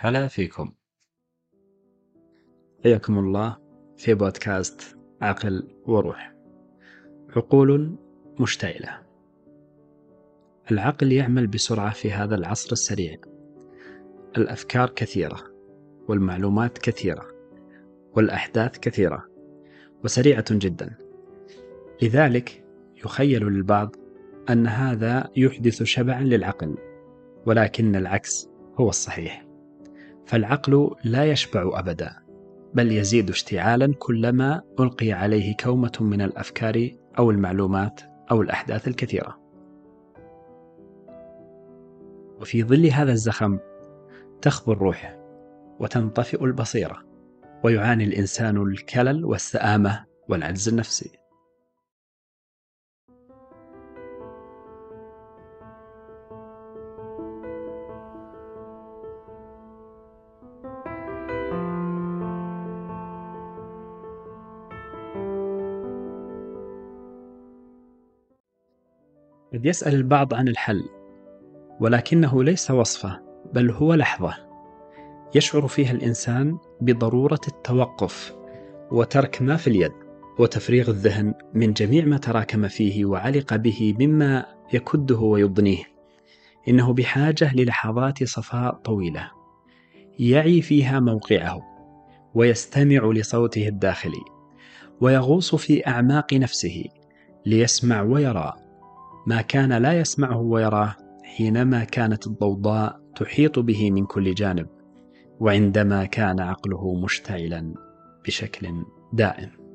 هلا فيكم. حياكم الله في بودكاست عقل وروح. عقول مشتعلة. العقل يعمل بسرعة في هذا العصر السريع. الأفكار كثيرة والمعلومات كثيرة والأحداث كثيرة وسريعة جدا. لذلك يخيل للبعض أن هذا يحدث شبعا للعقل ولكن العكس هو الصحيح. فالعقل لا يشبع أبدا بل يزيد اشتعالا كلما ألقي عليه كومة من الأفكار أو المعلومات أو الأحداث الكثيرة. وفي ظل هذا الزخم تخبو الروح وتنطفئ البصيرة ويعاني الإنسان الكلل والسآمة والعجز النفسي. قد يسأل البعض عن الحل ولكنه ليس وصفة بل هو لحظة يشعر فيها الإنسان بضرورة التوقف وترك ما في اليد وتفريغ الذهن من جميع ما تراكم فيه وعلق به مما يكده ويضنيه. إنه بحاجة للحظات صفاء طويلة يعي فيها موقعه ويستمع لصوته الداخلي ويغوص في أعماق نفسه ليسمع ويرى. ما كان لا يسمعه ويراه حينما كانت الضوضاء تحيط به من كل جانب وعندما كان عقله مشتعلا بشكل دائم.